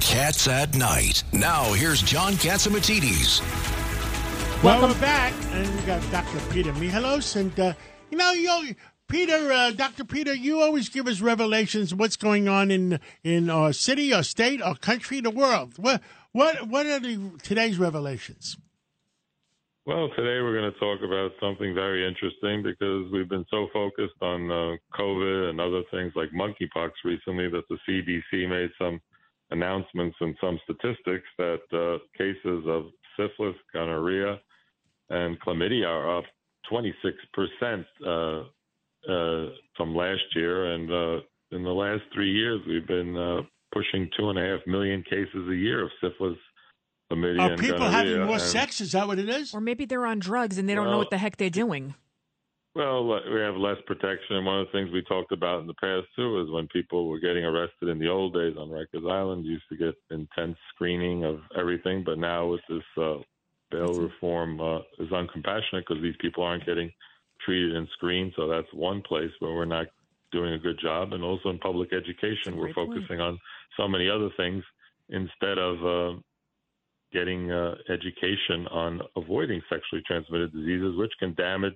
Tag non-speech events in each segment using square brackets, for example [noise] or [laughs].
Cats at Night. Now, here's John Catsimatidis. Welcome back, and we got Dr. Peter Michalos, and uh, you know, you Peter, uh, Dr. Peter, you always give us revelations. What's going on in in our city, our state, our country, the world? What what what are the, today's revelations? Well, today we're going to talk about something very interesting because we've been so focused on uh, COVID and other things like monkeypox recently that the CDC made some announcements and some statistics that uh, cases of syphilis, gonorrhea, and chlamydia are up 26% uh, uh, from last year. And uh, in the last three years, we've been uh, pushing two and a half million cases a year of syphilis, chlamydia, Are and people having more And- sex? Is that what it is? Or maybe they're on drugs and they don't know what the heck they're doing. Well, we have less protection. And one of the things we talked about in the past, too, is when people were getting arrested in the old days on Rikers Island, you used to get intense screening of everything. But now with this uh, bail reform uh, is uncompassionate because these people aren't getting treated and screened. So that's one place where we're not doing a good job. And also in public education, we're great point. focusing on so many other things instead of uh, getting uh, education on avoiding sexually transmitted diseases, which can damage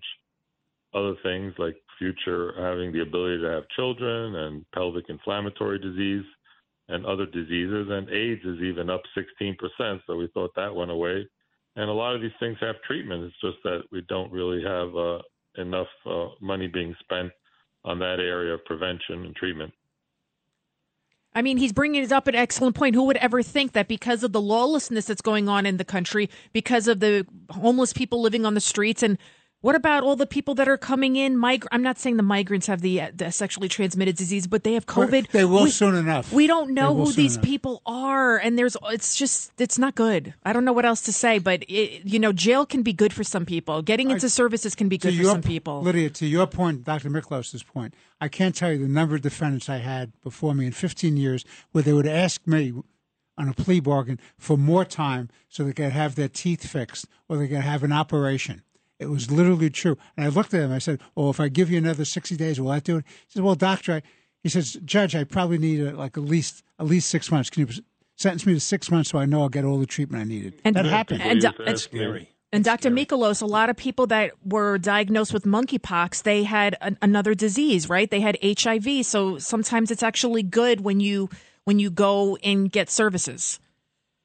other things like future having the ability to have children and pelvic inflammatory disease and other diseases. And AIDS is even up 16%. So we thought that went away. And a lot of these things have treatment. It's just that we don't really have uh, enough uh, money being spent on that area of prevention and treatment. I mean, he's bringing it up an excellent point. Who would ever think that because of the lawlessness that's going on in the country, because of the homeless people living on the streets, and what about all the people that are coming in? Mig- I'm not saying the migrants have the, uh, the sexually transmitted disease, but they have COVID. They will We- soon enough. We don't know who these enough. people are, and there's it's just it's not good. I don't know what else to say, but it, you know, jail can be good for some people. Getting into services can be good for some p- people. Lydia, to your point, Dr. Michalos' point, I can't tell you the number of defendants I had before me in 15 years where they would ask me on a plea bargain for more time so they could have their teeth fixed or they could have an operation. It was literally true. And I looked at him. I said, "Oh, if I give you another 60 days, will that do it?" He said, "Well, doctor," I, he says, "Judge, I probably need uh like at least at least six months. Can you sentence me to six months so I know I'll get all the treatment I needed?" And- that happened. and- People used to and- ask me- And Dr. Michalos, a lot of people that were diagnosed with monkeypox, they had an, another disease, right? They had HIV. So sometimes it's actually good when you when you go and get services.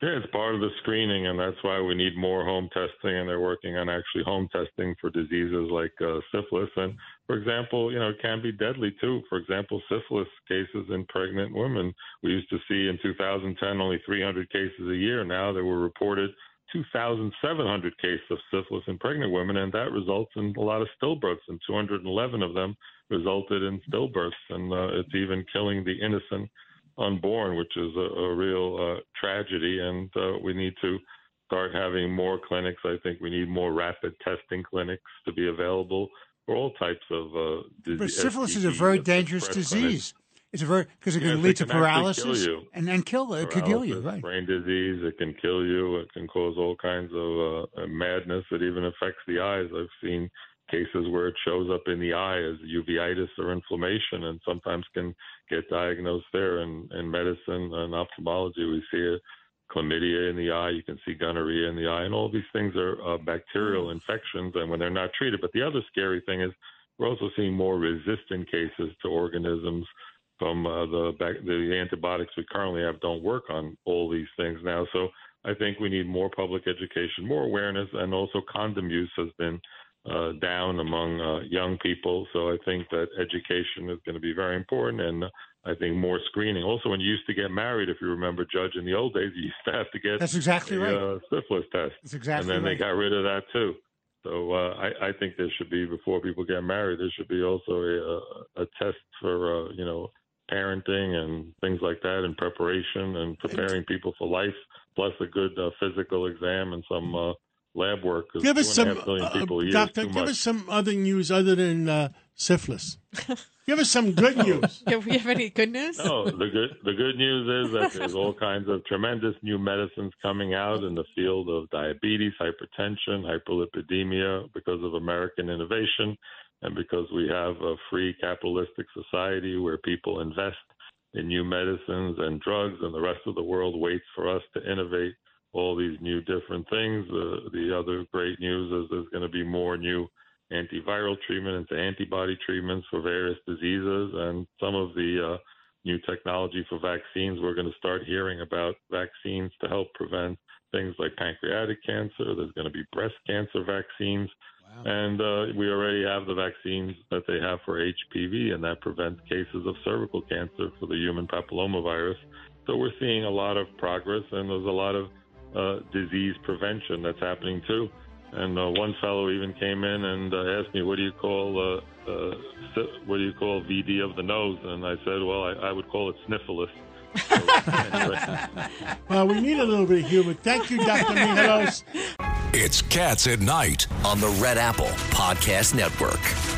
Yeah, it's part of the screening, and that's why we need more home testing. And they're working on actually home testing for diseases like uh, syphilis. And for example, you know, it can be deadly too. For example, syphilis cases in pregnant women. We used to see in 2010 only 300 cases a year. Now there were reported 2,700 cases of syphilis in pregnant women, and that results in a lot of stillbirths. And 211 of them resulted in stillbirths, and uh, it's even killing the innocent unborn, which is a, a real uh, tragedy. And uh, we need to start having more clinics. I think we need more rapid testing clinics to be available for all types of uh, disease. But syphilis is a very dangerous disease. It's a very because it Yes, can it lead to can actually paralysis and then kill it could kill you, right? Brain disease. It can kill you. It can cause all kinds of uh, madness. It even affects the eyes. I've seen cases where it shows up in the eye as uveitis or inflammation, and sometimes can get diagnosed there. In, in medicine and ophthalmology, we see it. Chlamydia in the eye, you can see gonorrhea in the eye, and all these things are uh, bacterial infections, and when they're not treated. But the other scary thing is we're also seeing more resistant cases to organisms from uh, the the antibiotics we currently have don't work on all these things now. So I think we need more public education, more awareness, and also condom use has been uh, down among uh, young people. So I think that education is going to be very important, and I think more screening. Also, when you used to get married, if you remember, Judge, in the old days, you used to have to get That's exactly a, right. uh, syphilis test, That's exactly and then right. they got rid of that too. So uh, I, I think there should be before people get married, there should be also a, a, a test for uh, you know parenting and things like that in preparation and preparing people for life, plus a good uh, physical exam and some uh, lab work. Give us some, uh, doctor. Give us some other news other than uh, syphilis. [laughs] give us some good news. [laughs] Do we have any good news? No, the good the good news is that there's all kinds of tremendous new medicines coming out in the field of diabetes, hypertension, hyperlipidemia because of American innovation and because we have a free capitalistic society where people invest in new medicines and drugs and the rest of the world waits for us to innovate all these new different things. Uh, the other great news is there's going to be more new antiviral treatments, and antibody treatments for various diseases, and some of the uh, new technology for vaccines. We're going to start hearing about vaccines to help prevent things like pancreatic cancer. There's going to be breast cancer vaccines. Wow. And uh, we already have the vaccines that they have for HPV, and that prevents cases of cervical cancer for the human papillomavirus. So we're seeing a lot of progress, and there's a lot of uh, disease prevention that's happening too. And uh, one fellow even came in and uh, asked me, "What do you call uh, uh, what do you call VD of the nose?" And I said, "Well, I, I would call it sniffles." [laughs] well, we need a little bit of humor. Thank you, Dr. Michalos. It's Cats at Night on the Red Apple Podcast Network.